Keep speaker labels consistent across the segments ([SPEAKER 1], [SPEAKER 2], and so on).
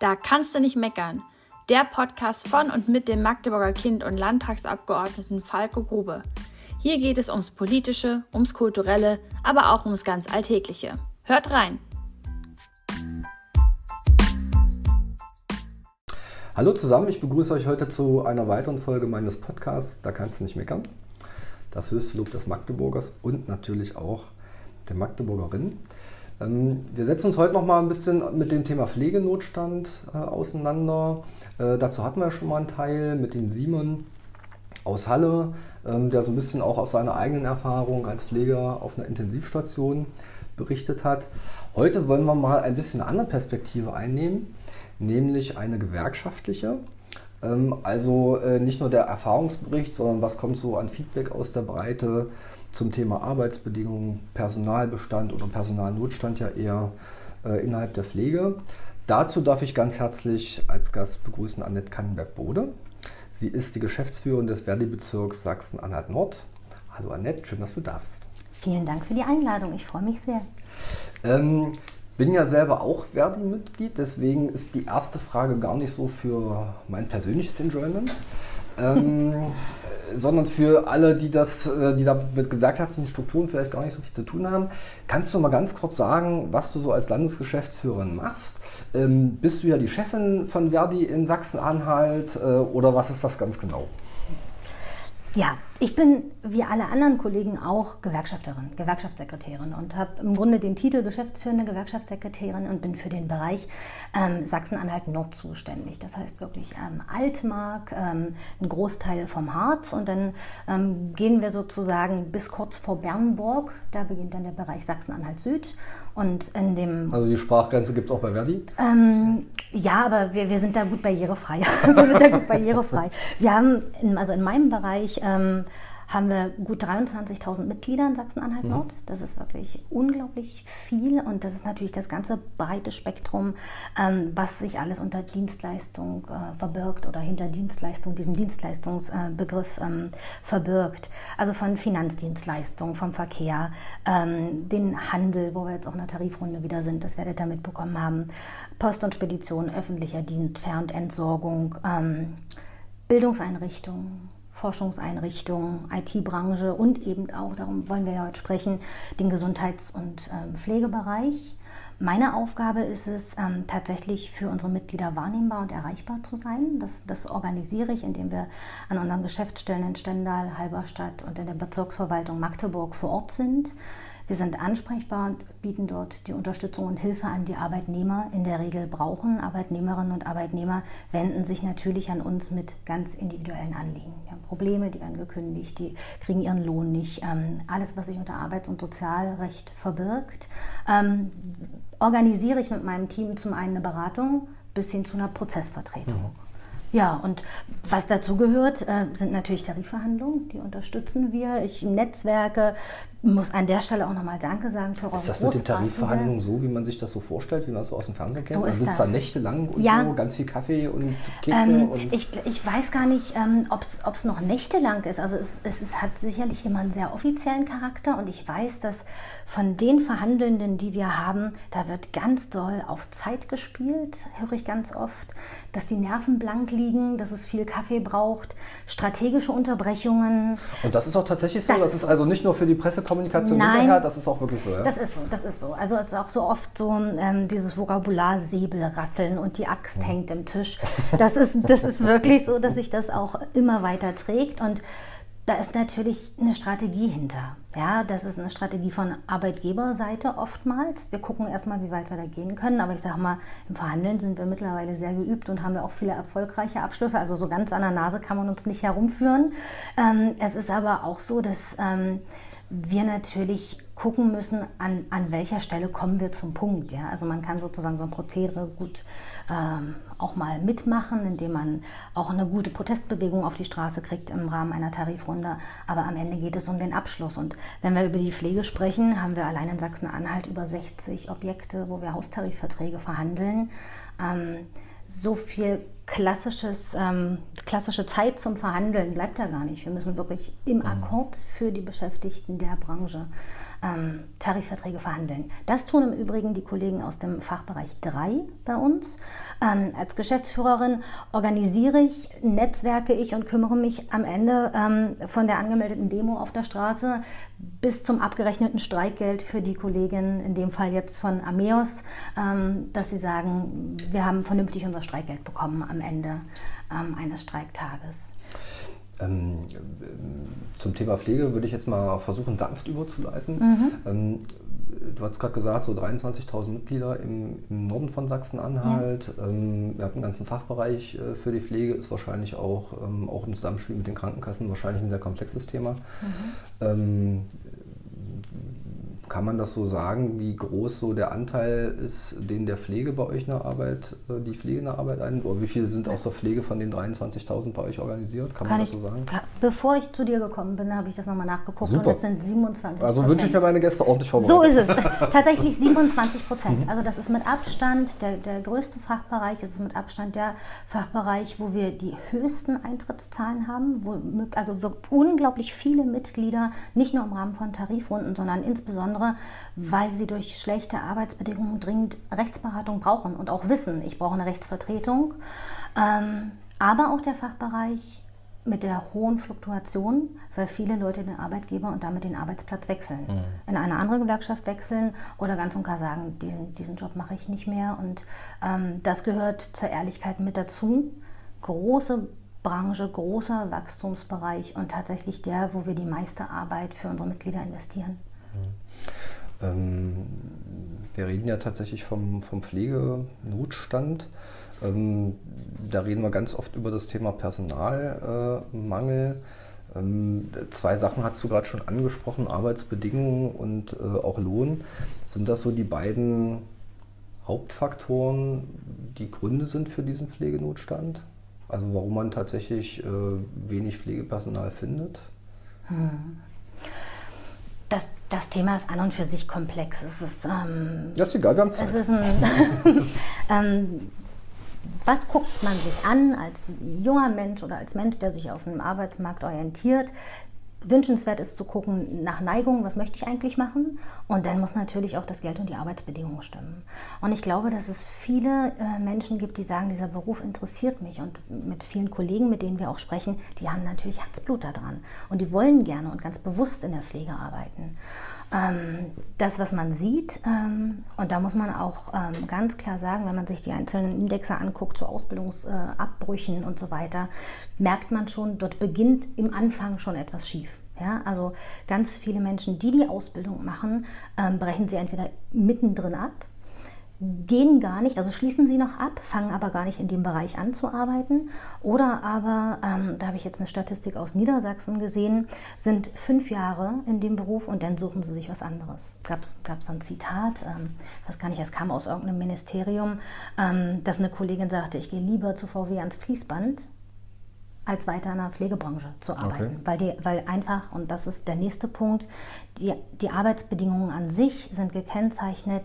[SPEAKER 1] Da kannst du nicht meckern. Der Podcast von und mit dem Magdeburger Kind und Landtagsabgeordneten Falco Grube. Hier geht es ums Politische, ums Kulturelle, aber auch ums ganz Alltägliche. Hört rein!
[SPEAKER 2] Hallo zusammen, ich begrüße euch heute zu einer weiteren Folge meines Podcasts. Da kannst du nicht meckern. Das höchste Lob des Magdeburgers und natürlich auch der Magdeburgerin. Ähm, wir setzen uns heute noch mal ein bisschen mit dem Thema Pflegenotstand äh, auseinander. Äh, dazu hatten wir schon mal einen Teil mit dem Simon aus Halle, ähm, der so ein bisschen auch aus seiner eigenen Erfahrung als Pfleger auf einer Intensivstation berichtet hat. Heute wollen wir mal ein bisschen eine andere Perspektive einnehmen, nämlich eine gewerkschaftliche. Ähm, also äh, nicht nur der Erfahrungsbericht, sondern was kommt so an Feedback aus der Breite zum Thema Arbeitsbedingungen, Personalbestand oder Personalnotstand ja eher äh, innerhalb der Pflege. Dazu darf ich ganz herzlich als Gast begrüßen Annette Kannenberg-Bode. Sie ist die Geschäftsführerin des Verdi-Bezirks Sachsen-Anhalt-Nord. Hallo Annette, schön, dass du da bist.
[SPEAKER 3] Vielen Dank für die Einladung, ich freue mich sehr.
[SPEAKER 2] Ähm, bin ja selber auch Verdi-Mitglied, deswegen ist die erste Frage gar nicht so für mein persönliches Enjoyment. Ähm, sondern für alle, die, das, äh, die da mit gewerkschaftlichen Strukturen vielleicht gar nicht so viel zu tun haben. Kannst du mal ganz kurz sagen, was du so als Landesgeschäftsführerin machst? Ähm, bist du ja die Chefin von Verdi in Sachsen-Anhalt äh, oder was ist das ganz genau?
[SPEAKER 3] Ja, ich bin wie alle anderen Kollegen auch Gewerkschafterin, Gewerkschaftssekretärin und habe im Grunde den Titel geschäftsführende Gewerkschaftssekretärin und bin für den Bereich ähm, Sachsen-Anhalt Nord zuständig. Das heißt wirklich ähm, Altmark, ähm, ein Großteil vom Harz und dann ähm, gehen wir sozusagen bis kurz vor Bernburg. Da beginnt dann der Bereich Sachsen-Anhalt Süd und in dem
[SPEAKER 2] also die Sprachgrenze gibt es auch bei Verdi?
[SPEAKER 3] Ähm, ja, aber wir, wir sind da gut barrierefrei. wir sind da gut barrierefrei. Wir haben, in, also in meinem Bereich ähm, haben wir gut 23.000 Mitglieder in Sachsen-Anhalt-Nord. Mhm. Das ist wirklich unglaublich viel und das ist natürlich das ganze breite Spektrum, ähm, was sich alles unter Dienstleistung äh, verbirgt oder hinter Dienstleistung, diesem Dienstleistungsbegriff äh, ähm, verbirgt. Also von Finanzdienstleistungen, vom Verkehr, ähm, den Handel, wo wir jetzt auch in der Tarifrunde wieder sind, das werdet ihr mitbekommen haben, Post und Spedition, öffentlicher Dienst, Fern- und Entsorgung, ähm, Bildungseinrichtungen, Forschungseinrichtungen, IT-Branche und eben auch, darum wollen wir ja heute sprechen, den Gesundheits- und ähm, Pflegebereich. Meine Aufgabe ist es, ähm, tatsächlich für unsere Mitglieder wahrnehmbar und erreichbar zu sein. Das, das, organisiere ich, indem wir an unseren Geschäftsstellen in Stendal, Halberstadt und in der Bezirksverwaltung Magdeburg vor Ort sind. Wir sind ansprechbar und bieten dort die Unterstützung und Hilfe an, die Arbeitnehmer in der Regel brauchen. Arbeitnehmerinnen und Arbeitnehmer wenden sich natürlich an uns mit ganz individuellen Anliegen. Die haben Probleme, die werden gekündigt, die kriegen ihren Lohn nicht. Ähm, alles, was sich unter Arbeits- und Sozialrecht verbirgt, ähm, organisiere ich mit meinem Team zum einen eine Beratung bis hin zu einer Prozessvertretung. Mhm. Ja, und was dazu gehört, äh, sind natürlich Tarifverhandlungen, die unterstützen wir. Ich netzwerke, muss an der Stelle auch nochmal Danke sagen
[SPEAKER 2] für eure Ist das mit den Tarifverhandlungen so, wie man sich das so vorstellt, wie man es so aus dem Fernsehen kennt?
[SPEAKER 3] So
[SPEAKER 2] man sitzt
[SPEAKER 3] das.
[SPEAKER 2] da nächtelang und
[SPEAKER 3] ja.
[SPEAKER 2] so, ganz viel Kaffee und Kekse?
[SPEAKER 3] Ähm,
[SPEAKER 2] und
[SPEAKER 3] ich, ich weiß gar nicht, ähm, ob es noch nächtelang ist. Also es, es, es hat sicherlich immer einen sehr offiziellen Charakter und ich weiß, dass von den Verhandelnden, die wir haben, da wird ganz doll auf Zeit gespielt, höre ich ganz oft, dass die Nerven blank liegen, dass es viel Kaffee braucht, strategische Unterbrechungen.
[SPEAKER 2] Und das ist auch tatsächlich so?
[SPEAKER 3] Das
[SPEAKER 2] Das,
[SPEAKER 3] ist
[SPEAKER 2] also nicht nur für die Pressekommunikation
[SPEAKER 3] Nein.
[SPEAKER 2] hinterher, das ist auch wirklich so, ja?
[SPEAKER 3] Das ist so, das ist so. Also es ist auch so oft so ähm, dieses Vokabular Säbelrasseln und die Axt
[SPEAKER 2] Hm.
[SPEAKER 3] hängt im Tisch. Das ist, das ist wirklich so, dass sich das auch immer weiter trägt und da ist natürlich eine Strategie hinter. Ja, das ist eine Strategie von Arbeitgeberseite oftmals. Wir gucken erstmal, wie weit wir da gehen können. Aber ich sage mal, im Verhandeln sind wir mittlerweile sehr geübt und haben ja auch viele erfolgreiche Abschlüsse. Also so ganz an der Nase kann man uns nicht herumführen. Ähm, es ist aber auch so, dass ähm, wir natürlich gucken müssen, an, an welcher Stelle kommen wir zum Punkt. Ja? Also man kann sozusagen so ein Prozedere gut ähm, auch mal mitmachen, indem man auch eine gute Protestbewegung auf die Straße kriegt im Rahmen einer Tarifrunde. Aber am Ende geht es um den Abschluss. Und wenn wir über die Pflege sprechen, haben wir allein in Sachsen-Anhalt über 60 Objekte, wo wir Haustarifverträge verhandeln. Ähm, so viel klassisches, ähm, klassische Zeit zum Verhandeln bleibt da gar nicht. Wir müssen wirklich im mhm. Akkord für die Beschäftigten der Branche ähm, Tarifverträge verhandeln. Das tun im Übrigen die Kollegen aus dem Fachbereich 3 bei uns. Ähm, als Geschäftsführerin organisiere ich, netzwerke ich und kümmere mich am Ende ähm, von der angemeldeten Demo auf der Straße bis zum abgerechneten Streikgeld für die Kolleginnen, in dem Fall jetzt von Ameos, ähm, dass sie sagen, wir haben vernünftig unser Streikgeld bekommen am Ende ähm, eines Streiktages.
[SPEAKER 2] Ähm, zum Thema Pflege würde ich jetzt mal versuchen, sanft überzuleiten. Mhm. Ähm, du hast gerade gesagt, so 23.000 Mitglieder im, im, Norden von Sachsen-Anhalt. Ja. Ähm, ihr habt einen ganzen Fachbereich äh, für die Pflege, ist wahrscheinlich auch, ähm, auch im Zusammenspiel mit den Krankenkassen wahrscheinlich ein sehr komplexes Thema. Mhm. Kann man das so sagen, wie groß so der Anteil ist, den der Pflege bei euch in der Arbeit, äh, die Pflege in der Arbeit ein? Oder wie viele sind aus der Pflege von den 23.000 bei euch organisiert?
[SPEAKER 3] Kann, kann man das ich, so sagen? Bevor ich zu dir gekommen bin, habe ich das nochmal nachgeguckt Super. und das sind 27
[SPEAKER 2] Also wünsche ich mir meine Gäste ordentlich
[SPEAKER 3] vorbereitet. So ist es. Tatsächlich 27 Prozent. Mhm. Also das ist mit Abstand der, der größte Fachbereich, es ist mit Abstand der Fachbereich, wo wir die höchsten Eintrittszahlen haben, wo also unglaublich viele Mitglieder, nicht nur im Rahmen von Tarifrunden, sondern insbesondere insbesondere weil sie durch schlechte Arbeitsbedingungen dringend Rechtsberatung brauchen und auch wissen, ich brauche eine Rechtsvertretung. Ähm, aber auch der Fachbereich mit der hohen Fluktuation, weil viele Leute den Arbeitgeber und damit den Arbeitsplatz wechseln. Mhm. In eine andere Gewerkschaft wechseln oder ganz und gar sagen, diesen, diesen Job mache ich nicht mehr. Und ähm, das gehört zur Ehrlichkeit mit dazu. Große Branche, großer Wachstumsbereich und tatsächlich der, wo wir die meiste Arbeit für unsere Mitglieder investieren.
[SPEAKER 2] Ähm, wir reden ja tatsächlich vom, vom Pflegenotstand. Ähm, da reden wir ganz oft über das Thema Personalmangel. Äh, ähm, zwei Sachen hast du gerade schon angesprochen, Arbeitsbedingungen und äh, auch Lohn. Sind das so die beiden Hauptfaktoren, die Gründe sind für diesen Pflegenotstand? Also warum man tatsächlich äh, wenig Pflegepersonal findet? Hm
[SPEAKER 3] das, das Thema ist an und für sich komplex. Es ist, ähm,
[SPEAKER 2] ja, ist egal, wir haben Zeit. Es ist ein,
[SPEAKER 3] ähm, was guckt man sich an als junger Mensch oder als Mensch, der sich auf dem Arbeitsmarkt orientiert? Wünschenswert ist zu gucken nach Neigung, was möchte ich eigentlich machen. Und dann muss natürlich auch das Geld und die Arbeitsbedingungen stimmen. Und ich glaube, dass es viele äh, Menschen gibt, die sagen, dieser Beruf interessiert mich. Und mit vielen Kollegen, mit denen wir auch sprechen, die haben natürlich Herzblut daran. Und die wollen gerne und ganz bewusst in der Pflege arbeiten. Ähm, das, was man sieht, ähm, und da muss man auch ähm, ganz klar sagen, wenn man sich die einzelnen Indexe anguckt zu Ausbildungsabbrüchen und so weiter, merkt man schon, dort beginnt im Anfang schon etwas schief. Ja, also ganz viele Menschen, die die Ausbildung machen, brechen sie entweder mittendrin ab gehen gar nicht, also schließen sie noch ab, fangen aber gar nicht in dem Bereich an zu arbeiten. Oder aber, ähm, da habe ich jetzt eine Statistik aus Niedersachsen gesehen, sind fünf Jahre in dem Beruf und dann suchen sie sich was anderes. Gab es ein Zitat, ähm, weiß gar nicht, es kam aus irgendeinem Ministerium, ähm, dass eine Kollegin sagte, ich gehe lieber zu VW ans Fließband, als weiter in der Pflegebranche zu arbeiten. Okay. Weil, die, weil einfach, und das ist der nächste Punkt, die, die Arbeitsbedingungen an sich sind gekennzeichnet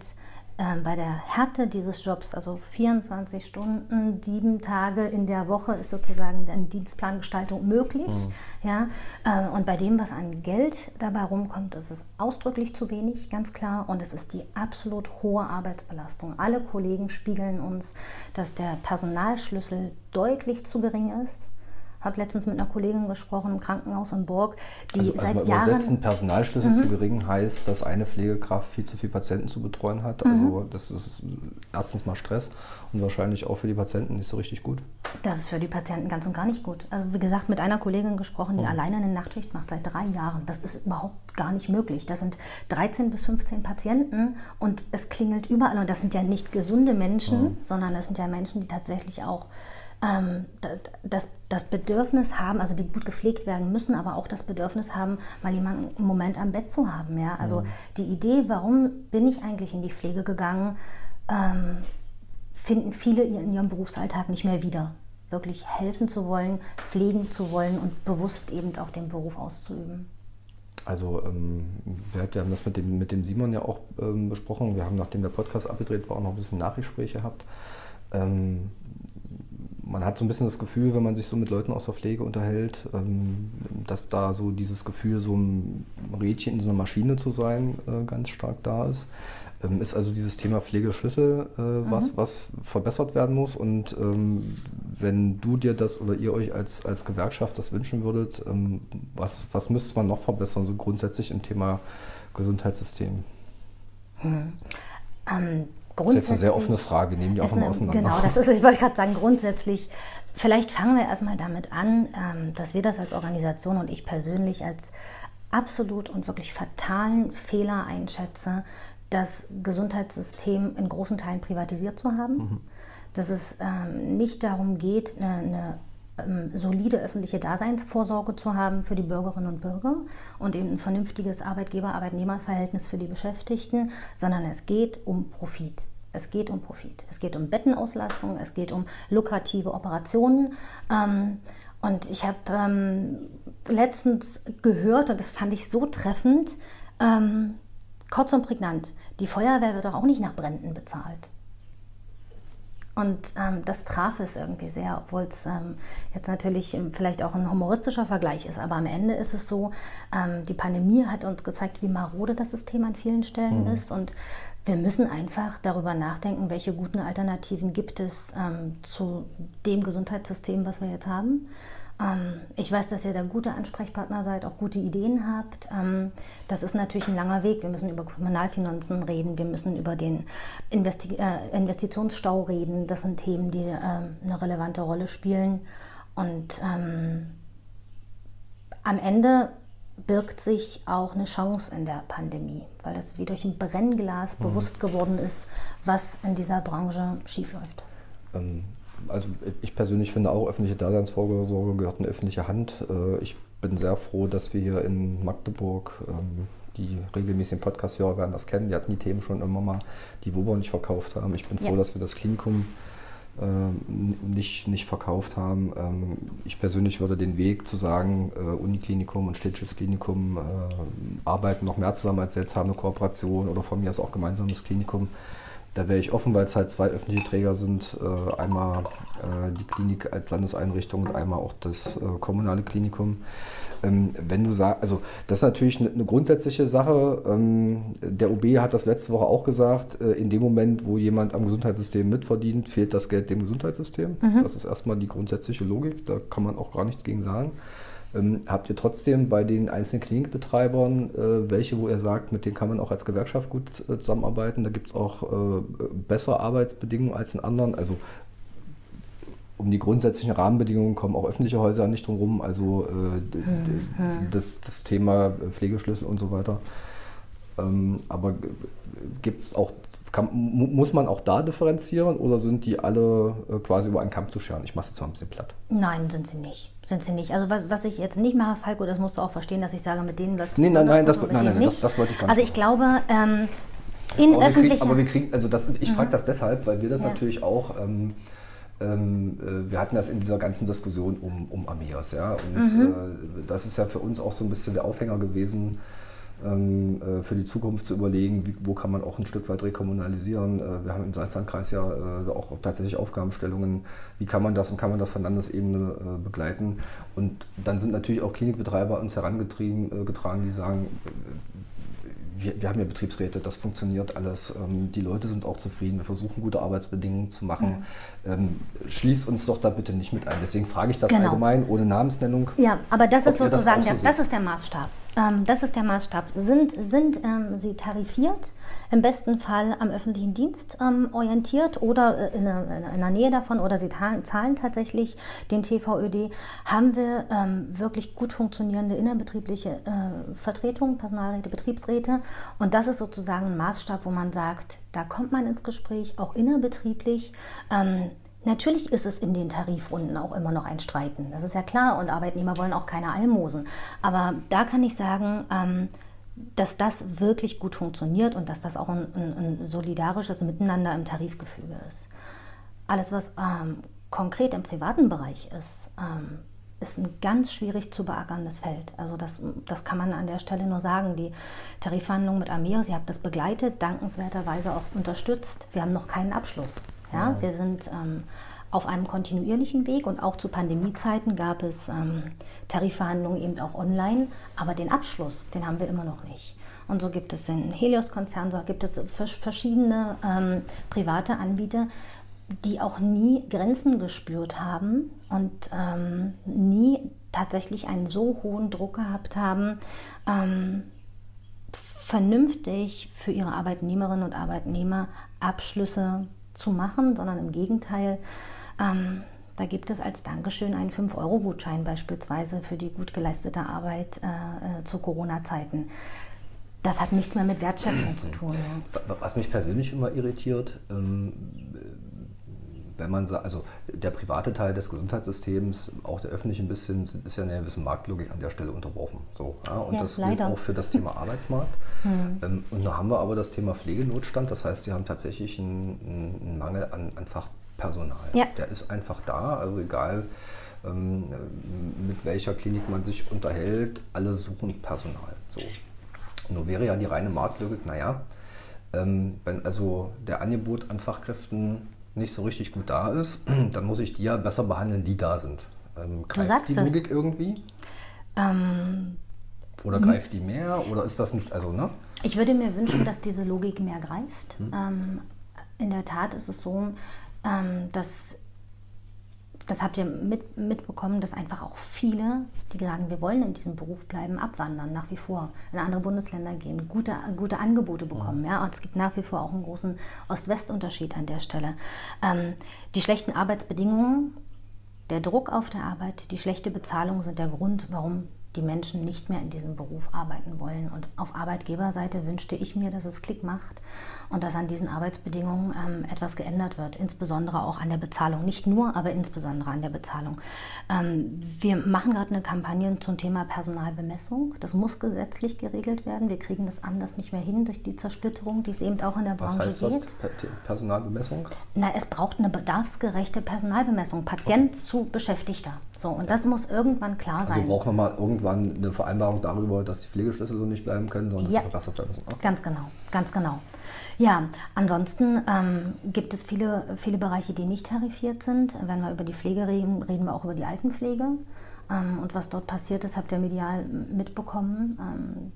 [SPEAKER 3] bei der Härte dieses Jobs, also 24 Stunden, sieben Tage in der Woche ist sozusagen eine Dienstplangestaltung möglich. Mhm. Ja? Äh, und bei dem, was an Geld dabei rumkommt, ist es ausdrücklich zu wenig, ganz klar. Und es ist die absolut hohe Arbeitsbelastung. Alle Kollegen spiegeln uns, dass der Personalschlüssel deutlich zu gering ist habe letztens mit einer Kollegin gesprochen im Krankenhaus in Burg, die also, also seit
[SPEAKER 2] also
[SPEAKER 3] Jahren...
[SPEAKER 2] Übersetzen, Personalschlüssel mhm. zu gering heißt, dass eine Pflegekraft viel zu viele Patienten zu betreuen hat. Also mhm. das ist erstens mal Stress und wahrscheinlich auch für die Patienten nicht so richtig gut.
[SPEAKER 3] Das ist für die Patienten ganz und gar nicht gut. Also wie gesagt, mit einer Kollegin gesprochen, die mhm. alleine eine Nachtschicht macht seit drei Jahren. Das ist überhaupt gar nicht möglich. Das sind 13 bis 15 Patienten und es klingelt überall. Und das sind ja nicht gesunde Menschen, mhm. sondern das sind ja Menschen, die tatsächlich auch ähm, das, das Bedürfnis haben, also die gut gepflegt werden müssen, aber auch das Bedürfnis haben, mal jemanden im Moment am Bett zu haben. Ja? Also mhm. die Idee, warum bin ich eigentlich in die Pflege gegangen, ähm, finden viele in ihrem Berufsalltag nicht mehr wieder. Wirklich helfen zu wollen, pflegen zu wollen und bewusst eben auch den Beruf auszuüben.
[SPEAKER 2] Also ähm, wir, haben das mit dem, mit dem Simon ja auch ähm, besprochen. Wir haben, nachdem der Podcast abgedreht war, auch noch ein bisschen Nachgespräche gehabt. Ähm, man hat so ein bisschen das Gefühl, wenn man sich so mit Leuten aus der Pflege unterhält, ähm, dass da so dieses Gefühl, so ein Rädchen in so einer Maschine zu sein, äh, ganz stark da ist. Ähm, ist also dieses Thema Pflegeschlüssel äh, mhm. was, was verbessert werden muss. Und ähm, wenn du dir das oder ihr euch als, als Gewerkschaft das wünschen würdet, was, was müsste man noch verbessern, so grundsätzlich im Thema Gesundheitssystem?
[SPEAKER 3] Hm.
[SPEAKER 2] Ähm, das ist jetzt eine sehr offene Frage, nehmen die auch immer auseinander.
[SPEAKER 3] Genau, das ist, ich wollte gerade sagen, grundsätzlich, vielleicht fangen wir erstmal damit an, ähm, dass wir das als Organisation und ich persönlich als absolut und wirklich fatalen Fehler einschätze, das Gesundheitssystem in großen Teilen privatisiert zu haben. Mhm. Dass es ähm, nicht darum geht, eine, eine ähm, solide öffentliche Daseinsvorsorge zu haben für die Bürgerinnen und Bürger und eben ein vernünftiges Arbeitgeber-Arbeitnehmer-Verhältnis für die Beschäftigten, sondern es geht um Profit. Es geht um Profit. Es geht um Bettenauslastung, es geht um lukrative Operationen. Ähm, und ich habe ähm, letztens gehört, und das fand ich so treffend, kurz und prägnant, die Feuerwehr wird doch auch nicht nach Bränden bezahlt. Und ähm, das traf es irgendwie sehr, obwohl es ähm, jetzt natürlich ähm, vielleicht auch ein humoristischer Vergleich ist. Aber am Ende ist es so, ähm, die Pandemie hat uns gezeigt, wie marode das System an vielen Stellen mhm. ist. Und wir müssen einfach darüber nachdenken, welche guten Alternativen gibt es ähm, zu dem Gesundheitssystem, was wir jetzt haben. Ähm, ich weiß, dass ihr da gute Ansprechpartner seid, auch gute Ideen habt. Ähm, das ist natürlich ein langer Weg. Wir müssen über Kommunalfinanzen reden, wir müssen über den Investi äh, Investitionsstau reden. Das sind Themen, die ähm, eine relevante Rolle spielen. Und ähm, am Ende birgt sich auch eine Chance in der Pandemie, weil es wie durch ein Brennglas mhm. bewusst geworden ist, was in dieser Branche schiefläuft.
[SPEAKER 2] Ähm, also ich persönlich finde auch, öffentliche Daseinsvorsorge gehört in öffentliche Hand. Äh, ich bin sehr froh, dass wir hier in Magdeburg, ähm, die regelmäßigen Podcast-Hörer werden das kennen, die hatten die Themen schon immer mal, die Wober nicht verkauft haben. Ich bin froh, ja. dass wir das Klinikum ähm, nicht, nicht verkauft haben. Ähm, ich persönlich würde den Weg zu sagen, äh, Uniklinikum und städtisches Klinikum äh, arbeiten noch mehr zusammen als jetzt, haben eine Kooperation oder von mir aus auch gemeinsames Klinikum da wäre ich offen, weil es halt zwei öffentliche Träger sind. Äh, einmal äh, die Klinik als Landeseinrichtung und einmal auch das äh, kommunale Klinikum. Ähm, wenn du sagst, also das ist natürlich eine, eine grundsätzliche Sache. Ähm, der OB hat das letzte Woche auch gesagt, äh, in dem Moment, wo jemand am Gesundheitssystem mitverdient, fehlt das Geld dem Gesundheitssystem. Mhm. Das ist erstmal die grundsätzliche Logik, da kann man auch gar nichts gegen sagen. Ähm, habt ihr trotzdem bei den einzelnen Klinikbetreibern äh, welche, wo ihr sagt, mit denen kann man auch als Gewerkschaft gut äh, zusammenarbeiten? Da gibt es auch äh, bessere Arbeitsbedingungen als in anderen. Also um die grundsätzlichen Rahmenbedingungen kommen auch öffentliche Häuser nicht drum rum. Also mhm. das, das Thema Pflegeschlüssel und so weiter. Ähm, aber gibt es auch kann, muss man auch da differenzieren oder sind die alle äh, quasi über einen Kamm zu scheren? Ich mache es jetzt mal ein bisschen platt.
[SPEAKER 3] Nein, sind sie nicht. Sind sie nicht. Also was, was ich jetzt nicht mache, Falco, das musst du auch verstehen, dass ich sage, mit denen läuft
[SPEAKER 2] Nee, nein, nein, das, nein, nein, das, das, wollte ich
[SPEAKER 3] gar nicht. Also ich glaube, ähm, in aber öffentlichen...
[SPEAKER 2] Wir kriegen, aber wir kriegen, also das ich mhm. frage das deshalb, weil wir das ja. natürlich auch... Ähm, ähm, äh, wir hatten das in dieser ganzen Diskussion um, um Amias, ja. Und mhm. äh, das ist ja für uns auch so ein bisschen der Aufhänger gewesen, für die Zukunft zu überlegen, wie, wo kann man auch ein Stück weit rekommunalisieren. Äh, wir haben im Salzlandkreis ja äh, auch tatsächlich Aufgabenstellungen, wie kann man das und kann man das von Landesebene begleiten. Und dann sind natürlich auch Klinikbetreiber uns herangetragen, getragen, die sagen, wir, wir, haben ja Betriebsräte, das funktioniert alles. Ähm, die Leute sind auch zufrieden, wir versuchen gute Arbeitsbedingungen zu machen. Mhm. Ähm, schließ uns doch da bitte nicht mit ein. Deswegen frage ich das genau. allgemein, ohne Namensnennung.
[SPEAKER 3] Ja, aber das ist sozusagen, das, der, das ist der Maßstab. Ähm, das ist der Maßstab. Sind, sind ähm, sie tarifiert? Im besten Fall am öffentlichen Dienst ähm, orientiert oder äh, in, in, in, der Nähe davon oder sie zahlen tatsächlich den TVÖD, haben wir ähm, wirklich gut funktionierende innerbetriebliche äh, Vertretungen, Personalräte, Betriebsräte. Und das ist sozusagen ein Maßstab, wo man sagt, da kommt man ins Gespräch, auch innerbetrieblich. Natürlich ist es in den Tarifrunden auch immer noch ein Streiten, das ist ja klar, und Arbeitnehmer wollen auch keine Almosen. Aber da kann ich sagen, ähm, dass das wirklich gut funktioniert und dass das auch ein, ein, ein solidarisches Miteinander im Tarifgefüge ist. Alles, was ähm, konkret im privaten Bereich ist, ähm, ist ein ganz schwierig zu beackerndes Feld. Also das, das kann man an der Stelle nur sagen. Die Tarifverhandlungen mit Ameos, ihr habt das begleitet, dankenswerterweise auch unterstützt. Wir haben noch keinen Abschluss. Ja, ja. wir sind ähm, auf einem kontinuierlichen Weg und auch zu Pandemiezeiten gab es ähm, Tarifverhandlungen eben auch online, aber den Abschluss, den haben wir immer noch nicht. Und so gibt es den Helios-Konzern, so gibt es verschiedene ähm, private Anbieter, die auch nie Grenzen gespürt haben und ähm, nie tatsächlich einen so hohen Druck gehabt haben, ähm, vernünftig für ihre Arbeitnehmerinnen und Arbeitnehmer Abschlüsse zu machen, sondern im Gegenteil, ähm, da gibt es als Dankeschön einen 5-Euro-Gutschein beispielsweise für die gut geleistete Arbeit äh, äh, zu Corona-Zeiten. Das hat nichts mehr mit Wertschätzung zu tun.
[SPEAKER 2] Was mich persönlich immer irritiert, ähm, wenn man sagt, also der private Teil des Gesundheitssystems, auch der öffentliche ein bisschen, ist ja einer gewissen Marktlogik an der Stelle unterworfen. So, ja, und ja, das gilt auch für das Thema Arbeitsmarkt. Mhm. Ähm, und da haben wir aber das Thema Pflegenotstand, das heißt, wir haben tatsächlich einen, einen Mangel an, an Fachpersonal. Ja. Der ist einfach da, also egal ähm, mit welcher Klinik man sich unterhält, alle suchen Personal. So. Nur wäre ja die reine Marktlogik, naja, ähm, wenn also der Angebot an Fachkräften nicht so richtig gut da ist, dann muss ich die ja besser behandeln, die da sind. Ähm, greift die Logik das. irgendwie? Ähm, oder greift die mehr? Oder ist das nicht, also, ne?
[SPEAKER 3] Ich würde mir wünschen, dass diese Logik mehr greift. Hm. Ähm, in der Tat ist es so, ähm, dass das habt ihr mit, mitbekommen, dass einfach auch viele, die sagen, wir wollen in diesem Beruf bleiben, abwandern, nach wie vor in andere Bundesländer gehen, gute, gute Angebote bekommen. Ja. Und es gibt nach wie vor auch einen großen Ost-West-Unterschied an der Stelle. Ähm, die schlechten Arbeitsbedingungen, der Druck auf der Arbeit, die schlechte Bezahlung sind der Grund, warum die Menschen nicht mehr in diesem Beruf arbeiten wollen. Und auf Arbeitgeberseite wünschte ich mir, dass es Klick macht und dass an diesen Arbeitsbedingungen ähm, etwas geändert wird, insbesondere auch an der Bezahlung. Nicht nur, aber insbesondere an der Bezahlung. Ähm, wir machen gerade eine Kampagne zum Thema Personalbemessung. Das muss gesetzlich geregelt werden. Wir kriegen das anders nicht mehr hin durch die Zersplitterung, die es eben auch in der Was Branche heißt das?
[SPEAKER 2] geht. Personalbemessung?
[SPEAKER 3] Na, es braucht eine bedarfsgerechte Personalbemessung. Patient okay. zu Beschäftigter. So, und das muss irgendwann klar also sein.
[SPEAKER 2] Also braucht nochmal irgendwann eine Vereinbarung darüber, dass die Pflegeschlüssel so nicht bleiben können, sondern
[SPEAKER 3] ja.
[SPEAKER 2] dass sie verbessert
[SPEAKER 3] werden müssen. Okay. Ganz genau, ganz genau. Ja, ansonsten ähm, gibt es viele, viele Bereiche, die nicht tarifiert sind. Wenn wir über die Pflege reden, reden wir auch über die Altenpflege. Ähm, und was dort passiert ist, habt ihr medial mitbekommen. Ähm,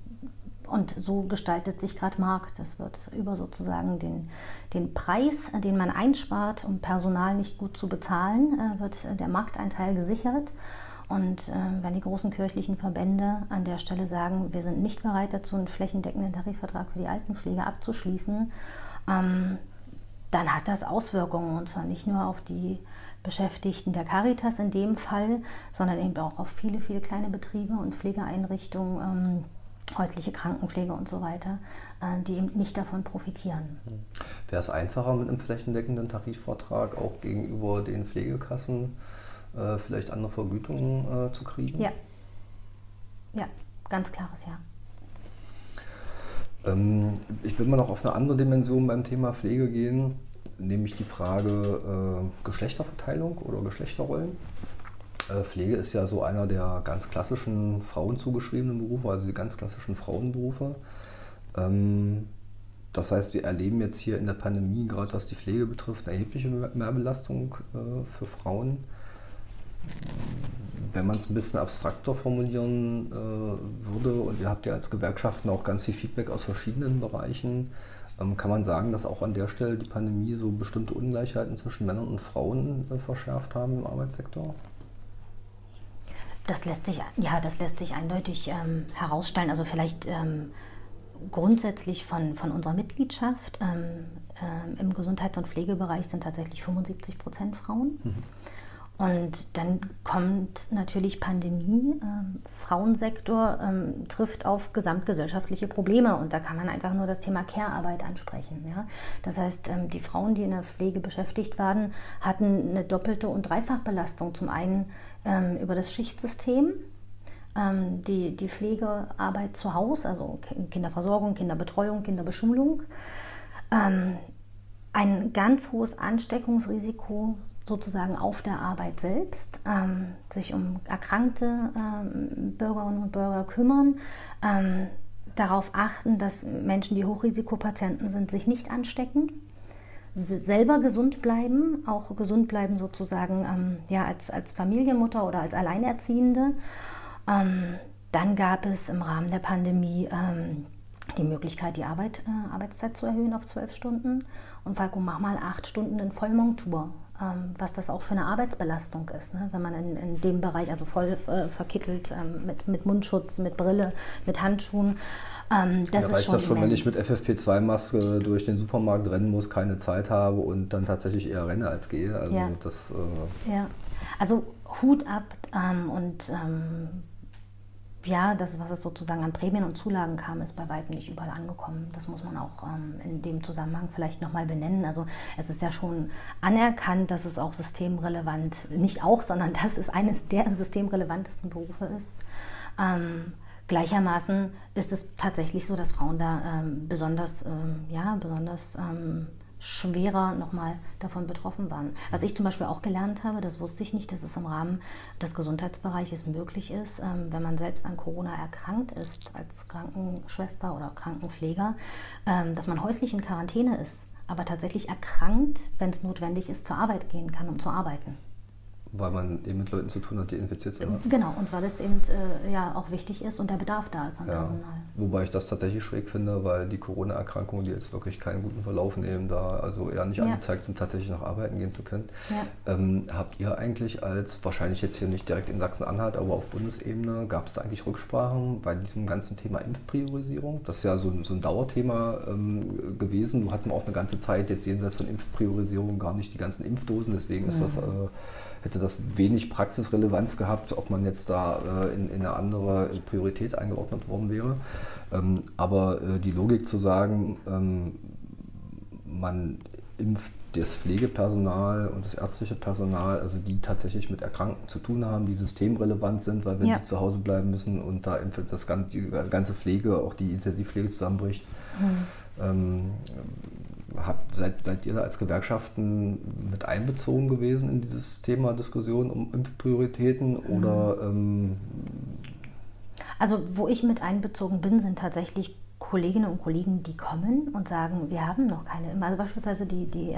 [SPEAKER 3] und so gestaltet sich gerade Markt. Das wird über sozusagen den, den Preis, den man einspart, um Personal nicht gut zu bezahlen, äh, wird der Markteinteil gesichert. Und äh, wenn die großen kirchlichen Verbände an der Stelle sagen, wir sind nicht bereit dazu, einen flächendeckenden Tarifvertrag für die Altenpflege abzuschließen, ähm, dann hat das Auswirkungen und zwar nicht nur auf die Beschäftigten der Caritas in dem Fall, sondern eben auch auf viele, viele kleine Betriebe und Pflegeeinrichtungen, ähm, häusliche Krankenpflege und so weiter, äh, die eben nicht davon profitieren.
[SPEAKER 2] Wäre es einfacher mit einem flächendeckenden Tarifvertrag auch gegenüber den Pflegekassen? Äh, vielleicht andere Vergütungen äh, zu kriegen?
[SPEAKER 3] Ja. Ja, ganz klares Ja.
[SPEAKER 2] Ähm, ich will mal noch auf eine andere Dimension beim Thema Pflege gehen, nämlich die Frage äh, Geschlechterverteilung oder Geschlechterrollen. Äh, Pflege ist ja so einer der ganz klassischen Frauen zugeschriebenen Berufe, also die ganz klassischen Frauenberufe. Ähm, das heißt, wir erleben jetzt hier in der Pandemie, gerade was die Pflege betrifft, eine erhebliche Mehrbelastung äh, für Frauen wenn man es ein bisschen abstrakter formulieren äh, würde, und ihr habt ja als Gewerkschaften auch ganz viel Feedback aus verschiedenen Bereichen, ähm, kann man sagen, dass auch an der Stelle die Pandemie so bestimmte Ungleichheiten zwischen Männern und Frauen äh, verschärft haben im Arbeitssektor?
[SPEAKER 3] Das lässt sich, ja, das lässt sich eindeutig ähm, herausstellen. Also vielleicht ähm, grundsätzlich von, von unserer Mitgliedschaft ähm, äh, im Gesundheits- und Pflegebereich sind tatsächlich 75 Prozent Frauen. Mhm. Und dann kommt natürlich Pandemie. Ähm, Frauensektor ähm, trifft auf gesamtgesellschaftliche Probleme und da kann man einfach nur das Thema Care-Arbeit ansprechen. Ja? Das heißt, ähm, die Frauen, die in der Pflege beschäftigt waren, hatten eine doppelte und Dreifachbelastung. Zum einen ähm, über das Schichtsystem, ähm, die, die Pflegearbeit zu Hause, also Kinderversorgung, Kinderbetreuung, Kinderbeschulung. Ähm, ein ganz hohes Ansteckungsrisiko sozusagen auf der Arbeit selbst, ähm, sich um erkrankte ähm, Bürgerinnen und Bürger kümmern, ähm, darauf achten, dass Menschen, die Hochrisikopatienten sind, sich nicht anstecken. selber gesund bleiben, auch gesund bleiben sozusagen ähm, ja, als, als Familienmutter oder als Alleinerziehende. Ähm, dann gab es im Rahmen der Pandemie ähm, die Möglichkeit, die Arbeit, äh, Arbeitszeit zu erhöhen auf zwölf Stunden. Und Falco, mach mal acht Stunden in Vollmontur, ähm, was das auch für eine Arbeitsbelastung ist, ne? wenn man in, in dem Bereich, also voll äh, verkittelt ähm, mit, mit Mundschutz, mit Brille, mit Handschuhen.
[SPEAKER 2] Ähm, das da reicht das schon, wenn ich mit FFP2-Maske durch den Supermarkt rennen muss, keine Zeit habe und dann tatsächlich eher renne als gehe.
[SPEAKER 3] Also ja. das. Äh ja. Also Hut ab ähm, und ähm, ja, das, was es sozusagen an Prämien und Zulagen kam, ist bei weitem nicht überall angekommen. Das muss man auch ähm, in dem Zusammenhang vielleicht nochmal benennen. Also es ist ja schon anerkannt, dass es auch systemrelevant, nicht auch, sondern dass es eines der systemrelevantesten Berufe ist. Ähm, gleichermaßen ist es tatsächlich so, dass Frauen da ähm, besonders, ähm, ja, besonders ähm, schwerer nochmal davon betroffen waren. Was ich zum Beispiel auch gelernt habe, das wusste ich nicht, dass es im Rahmen des Gesundheitsbereiches möglich ist, ähm, wenn man selbst an Corona erkrankt ist, als Krankenschwester oder Krankenpfleger, ähm, dass man häuslich in Quarantäne ist, aber tatsächlich erkrankt, wenn es notwendig ist, zur Arbeit gehen kann, um zu arbeiten
[SPEAKER 2] weil man eben mit Leuten zu tun hat, die infiziert sind.
[SPEAKER 3] Genau, und weil es eben äh, ja auch wichtig ist und der Bedarf da ist an ja, Personal.
[SPEAKER 2] Wobei ich das tatsächlich schräg finde, weil die Corona-Erkrankungen, die jetzt wirklich keinen guten Verlauf nehmen, da also eher nicht ja. angezeigt sind, tatsächlich noch arbeiten gehen zu können. Ja. Ähm, habt ihr eigentlich als, wahrscheinlich jetzt hier nicht direkt in Sachsen-Anhalt, aber auf Bundesebene, gab es da eigentlich Rücksprachen bei diesem ganzen Thema Impfpriorisierung? Das ist ja so, so ein Dauerthema ähm, gewesen. Hatten wir auch eine ganze Zeit jetzt jenseits von Impfpriorisierung gar nicht die ganzen Impfdosen, deswegen ist das... Mhm. Äh, hätte das wenig Praxisrelevanz gehabt, ob man jetzt da äh, in, in, eine andere Priorität eingeordnet worden wäre. Ähm, aber äh, die Logik zu sagen, ähm, man impft das Pflegepersonal und das ärztliche Personal, also die tatsächlich mit Erkrankten zu tun haben, die systemrelevant sind, weil wenn ja. die zu Hause bleiben müssen und da das ganze, die ganze Pflege, auch die Intensivpflege zusammenbricht, mhm. ähm, habt, seid, seid ihr da als Gewerkschaften mit einbezogen gewesen in dieses Thema Diskussion um Impfprioritäten oder? Ähm
[SPEAKER 3] also wo ich mit einbezogen bin, sind tatsächlich Kolleginnen und Kollegen, die kommen und sagen, wir haben noch keine. Also beispielsweise die, die,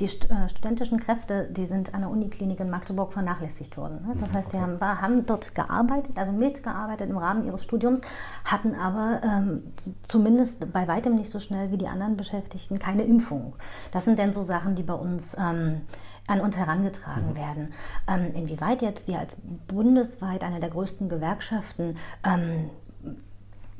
[SPEAKER 3] die äh, studentischen Kräfte, die sind an der Uniklinik in Magdeburg vernachlässigt worden. Ne? Das mhm, heißt, die haben, haben dort gearbeitet, also mitgearbeitet im Rahmen ihres Studiums, hatten aber ähm, zumindest bei weitem nicht so schnell wie die anderen Beschäftigten keine Impfung. Das sind denn so Sachen, die bei uns ähm, an uns herangetragen mhm. werden. Ähm, inwieweit jetzt wir als bundesweit eine der größten Gewerkschaften ähm,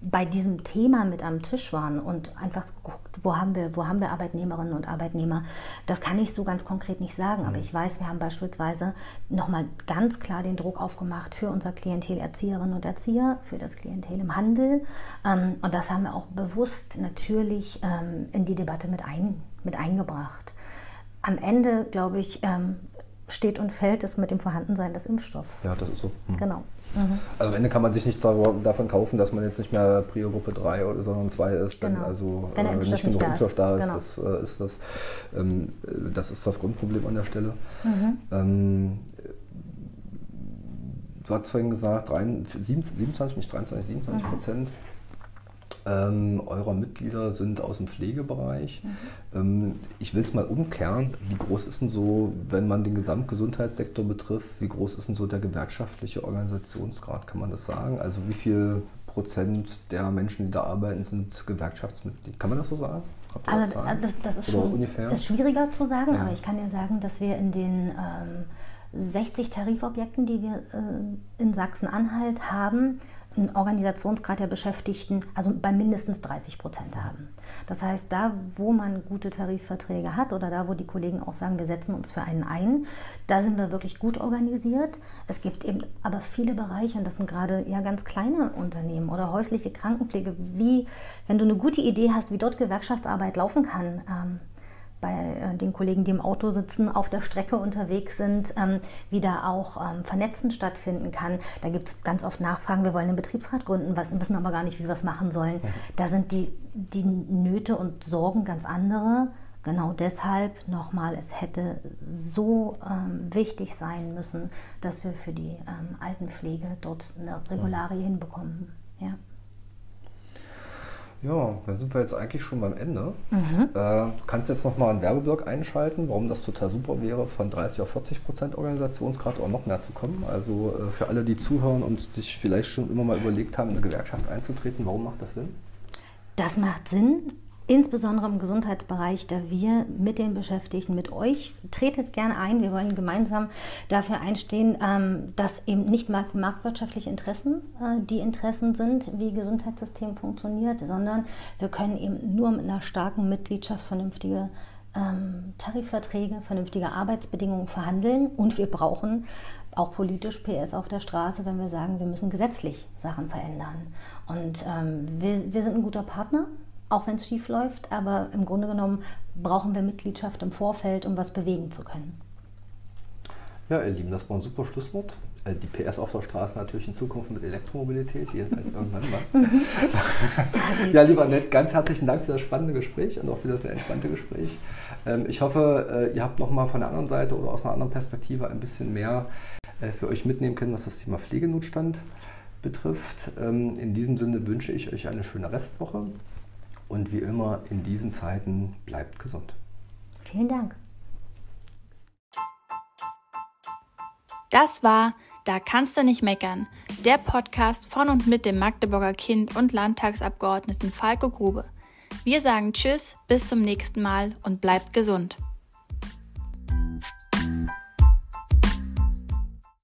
[SPEAKER 3] bei diesem Thema mit am Tisch waren und einfach geguckt, wo haben wir, wo haben wir Arbeitnehmerinnen und Arbeitnehmer, das kann ich so ganz konkret nicht sagen. Aber mhm. ich weiß, wir haben beispielsweise nochmal ganz klar den Druck aufgemacht für unser Klientel Erzieherinnen und Erzieher, für das Klientel im Handel. Ähm, und das haben wir auch bewusst natürlich ähm, in die Debatte mit, ein, mit eingebracht. Am Ende, glaube ich, ähm, steht und fällt es mit dem Vorhandensein des Impfstoffs.
[SPEAKER 2] Ja, das ist so.
[SPEAKER 3] Mhm. Genau.
[SPEAKER 2] Mhm. Also am Ende kann man sich nichts davon kaufen, dass man jetzt nicht mehr Prio-Gruppe 3 oder, sondern 2 ist,
[SPEAKER 3] genau.
[SPEAKER 2] wenn also
[SPEAKER 3] wenn
[SPEAKER 2] äh,
[SPEAKER 3] nicht
[SPEAKER 2] genug Impfstoff da ist.
[SPEAKER 3] Genau.
[SPEAKER 2] Das, äh, ist das, ähm, das ist das Grundproblem an der Stelle. Mhm. Ähm, du hast vorhin gesagt, 23, 27, nicht 23, 27 mhm. Prozent ähm, eurer Mitglieder sind aus dem Pflegebereich. Mhm. Ähm, ich will es mal umkehren. Wie groß ist denn so, wenn man den Gesamtgesundheitssektor betrifft, wie groß ist denn so der gewerkschaftliche Organisationsgrad, kann man das sagen? Also wie viel Prozent der Menschen, die da arbeiten, sind Gewerkschaftsmitglied? Kann man das so sagen?
[SPEAKER 3] Also, das, das, ist Oder schon ungefähr? ist schwieriger zu sagen, ja. aber ich kann dir sagen, dass wir in den ähm, 60 Tarifobjekten, die wir äh, in Sachsen-Anhalt haben, einen Organisationsgrad der Beschäftigten, also bei mindestens 30 Prozent haben. Das heißt, da, wo man gute Tarifverträge hat oder da, wo die Kollegen auch sagen, wir setzen uns für einen ein, da sind wir wirklich gut organisiert. Es gibt eben aber viele Bereiche, und das sind gerade ja ganz kleine Unternehmen oder häusliche Krankenpflege, wie, wenn du eine gute Idee hast, wie dort Gewerkschaftsarbeit laufen kann, ähm, bei äh, den Kollegen, die im Auto sitzen, auf der Strecke unterwegs sind, ähm, wie da auch ähm, Vernetzen stattfinden kann. Da gibt es ganz oft Nachfragen, wir wollen einen Betriebsrat gründen, was, wissen aber gar nicht, wie wir es machen sollen. Mhm. Da sind die, die Nöte und Sorgen ganz andere. Genau deshalb nochmal, es hätte so ähm, wichtig sein müssen, dass wir für die ähm, Altenpflege dort eine Regularie mhm. hinbekommen. Ja.
[SPEAKER 2] Ja, dann sind wir jetzt eigentlich schon beim Ende. Mhm. Äh, du kannst jetzt nochmal einen Werbeblock einschalten, warum das total super wäre, von 30 auf 40 Prozent Organisationsgrad auch noch mehr zu kommen. Also äh, für alle, die zuhören und sich vielleicht schon immer mal überlegt haben, in eine Gewerkschaft einzutreten, warum macht das Sinn?
[SPEAKER 3] Das macht Sinn, insbesondere im Gesundheitsbereich, da wir mit den Beschäftigten, mit euch, tretet gerne ein. Wir wollen gemeinsam dafür einstehen, ähm, dass eben nicht marktwirtschaftliche Interessen äh, die Interessen sind, wie Gesundheitssystem funktioniert, sondern wir können eben nur mit einer starken Mitgliedschaft vernünftige ähm, Tarifverträge, vernünftige Arbeitsbedingungen verhandeln und wir brauchen auch politisch PS auf der Straße, wenn wir sagen, wir müssen gesetzlich Sachen verändern. Und ähm, wir, wir sind ein guter Partner auch wenn es schief läuft. Aber im Grunde genommen brauchen wir Mitgliedschaft im Vorfeld, um was bewegen zu können.
[SPEAKER 2] Ja, ihr Lieben, das war ein super Schlusswort. Äh, die PS auf der Straße natürlich in Zukunft mit Elektromobilität, jedenfalls irgendwann mal. ja, lieber Nett, ganz herzlichen Dank für das spannende Gespräch und auch für das sehr entspannte Gespräch. Ähm, ich hoffe, äh, ihr habt nochmal von der anderen Seite oder aus einer anderen Perspektive ein bisschen mehr äh, für euch mitnehmen können, was das Thema Pflegenotstand betrifft. Ähm, in diesem Sinne wünsche ich euch eine schöne Restwoche. Und wie immer in diesen Zeiten bleibt gesund.
[SPEAKER 3] Vielen Dank.
[SPEAKER 1] Das war Da kannst du nicht meckern, der Podcast von und mit dem Magdeburger Kind und Landtagsabgeordneten Falco Grube. Wir sagen Tschüss, bis zum nächsten Mal und bleibt gesund.